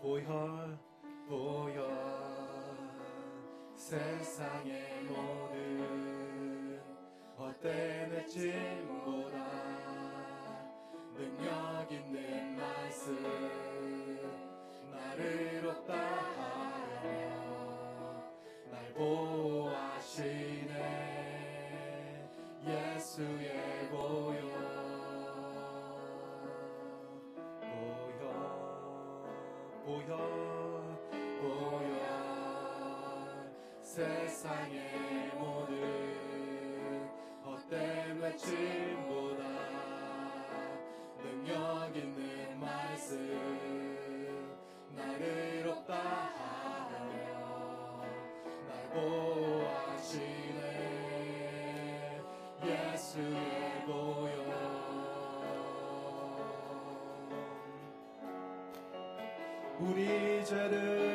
보혈 보혈. 세상의 모든 어때내지 보다 능력 있는 말씀. 나를 외침보다 능력 있는 말씀 나를 없다 하며 날 보호하시네. 예수의 보여 우리 죄를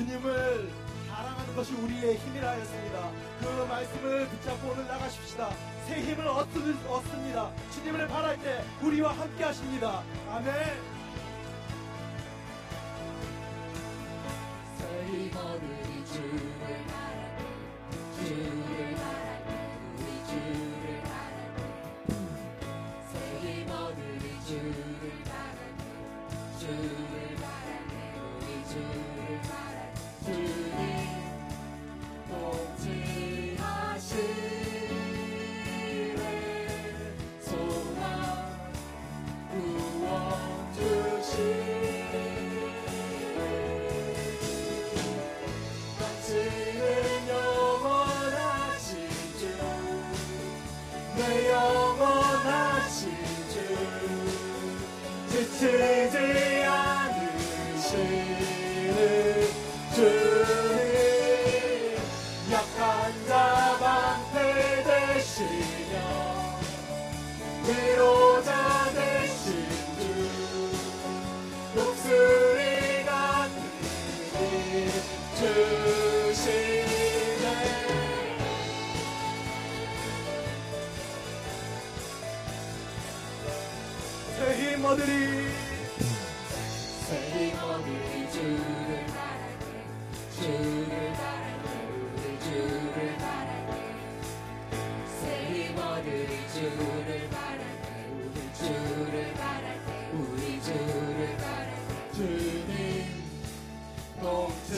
주님을 사랑하는 것이 우리의 힘이라 하였습니다. 그 말씀을 붙잡고 오늘 나가십시다. 새 힘을 얻습니다. 주님을 바랄 때 우리와 함께 하십니다. 아멘. 새 힘 얻으리 주 내 영원하신 주, 지치지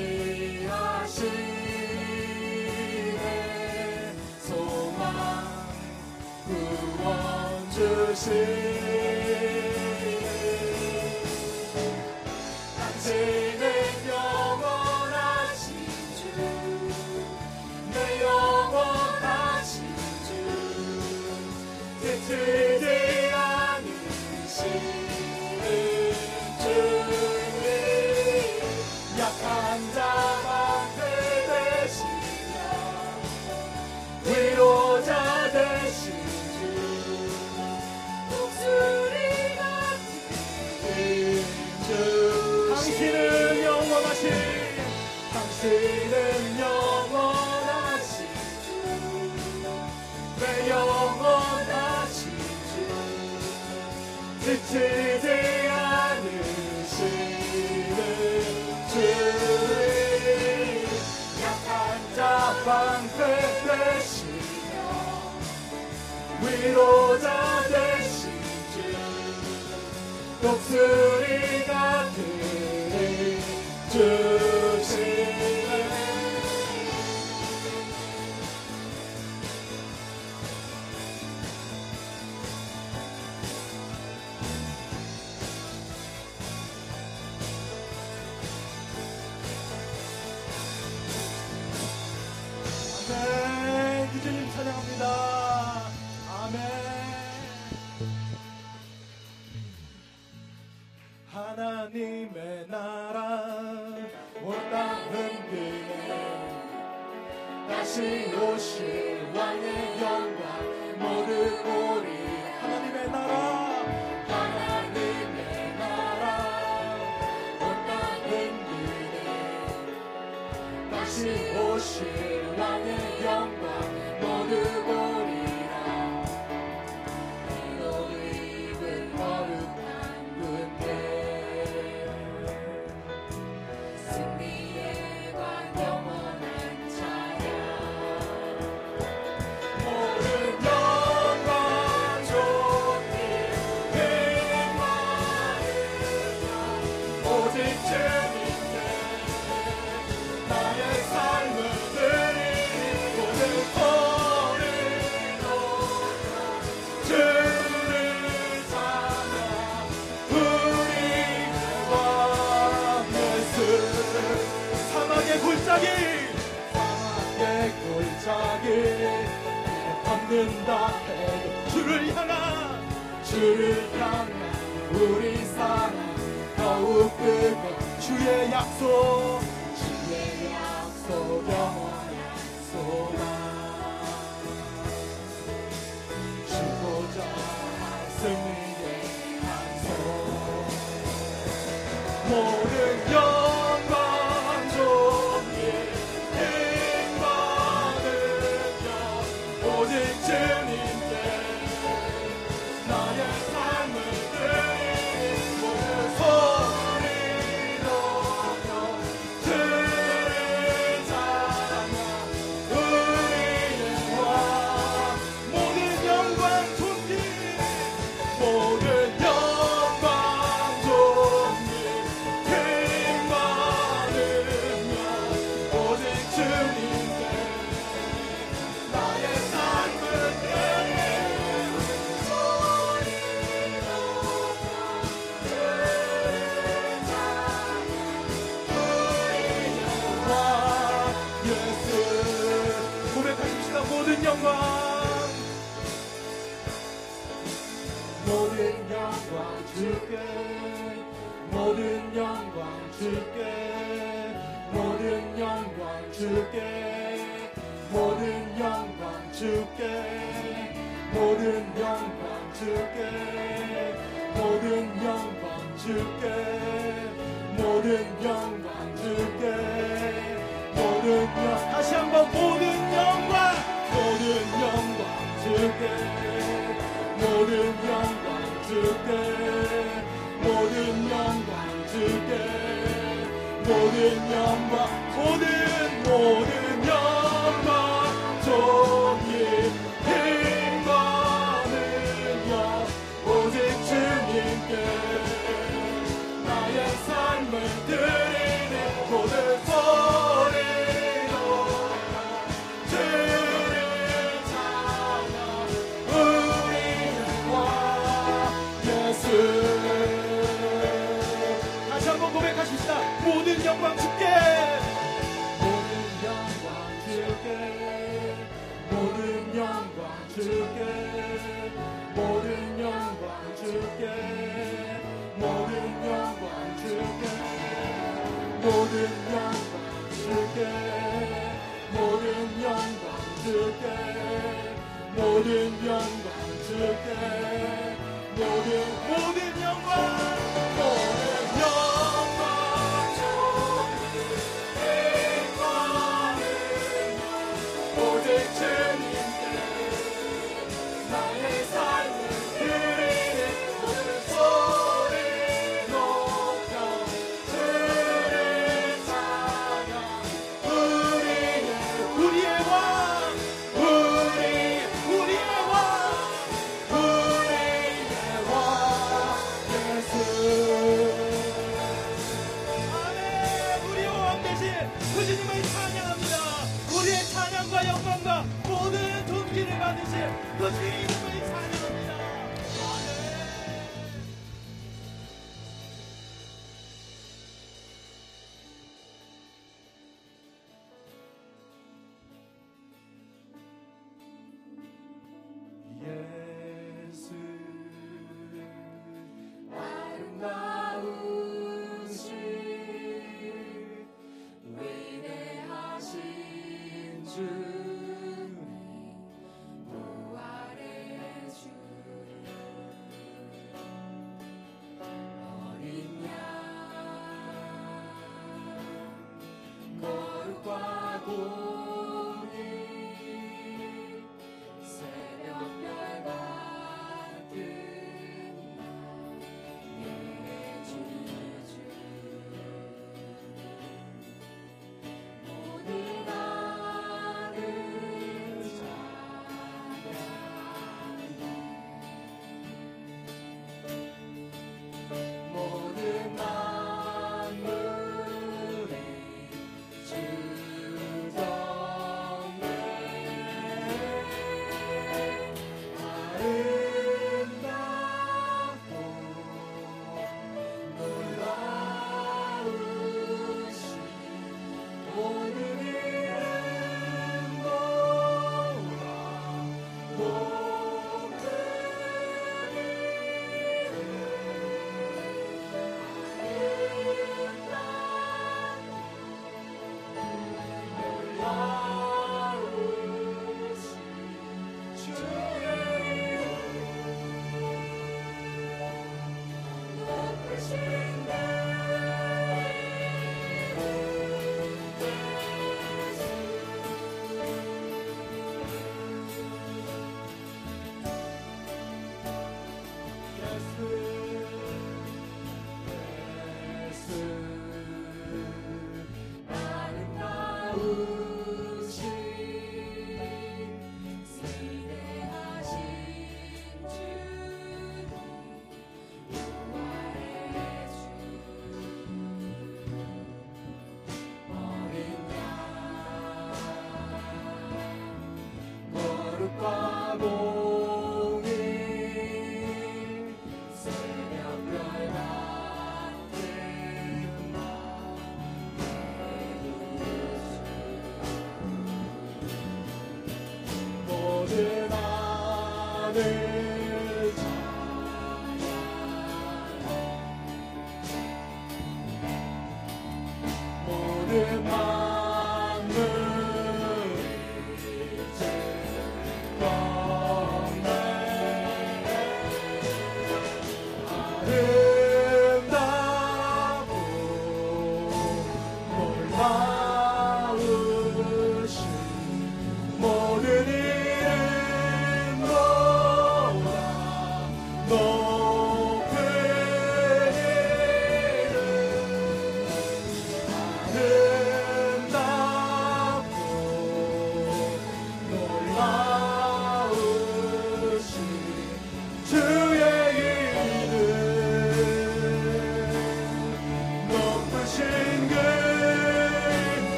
통치하시네. 소망 구원 주시네 지치지 않으시는 주님, 약한 자 방패 되시며, 위로 다시 오실 왕의 영광 모두 보리 하나님의 나라 하나님의 나라. 온땅 흔드네 다시 오실 골짜기. 사막의 골짜기. 걷는다 해도 주를 향한 주를 향한 우리 사랑. 더욱 뜨거 주의 약속 영광 주께 모든 영 다시 한번 모든 영광 모든 영광 주께 모든 영광 주께 모든 영광 주께 모든 영광 모든 모든 모든 영광 주께 모든 모든 영광. Let's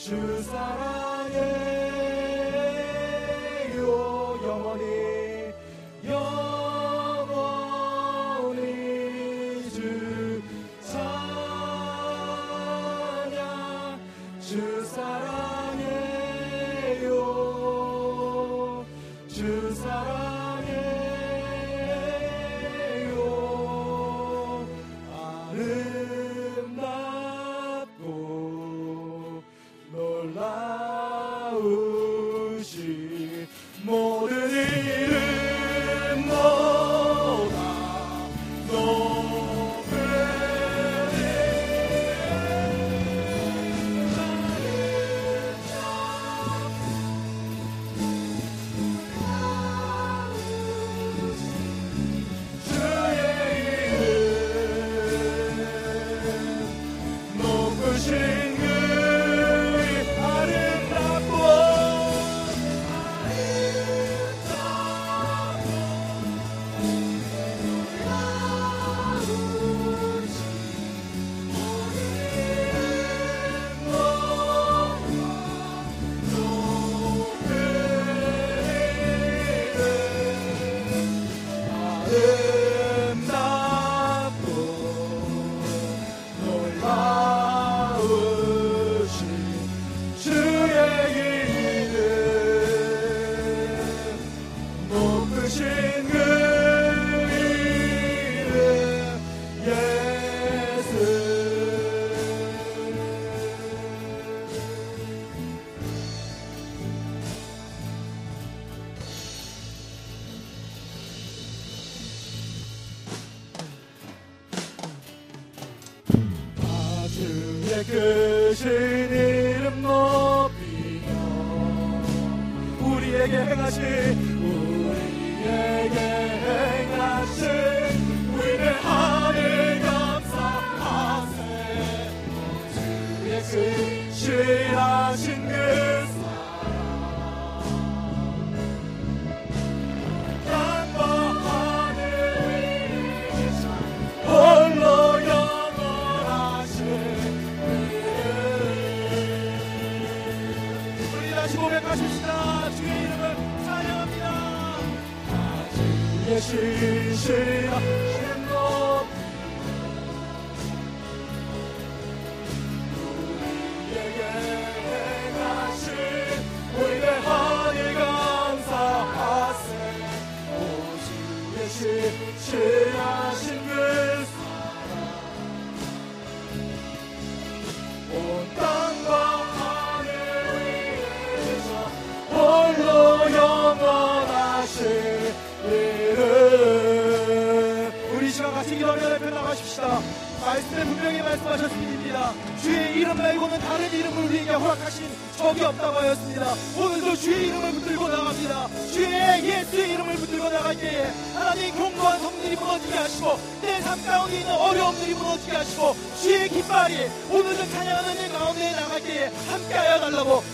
Shoes that 끝인 이름 높이며 우리에게 행하신 진실하신 그 말씀에 분명히 말씀하셨습니다. 주의 이름 말고는 다른 이름을 우리에게 허락하신 적이 없다고 하였습니다. 오늘도 주의 이름을 붙들고 나갑니다 주의 예수의 이름을 붙들고 나갈 때에 하나님 공고한 성들이 무너지게 하시고 내 삶 가운데 있는 어려움들이 무너지게 하시고 주의 깃발이 오늘도 찬양하는 내 가운데 나갈 때에 함께하여 달라고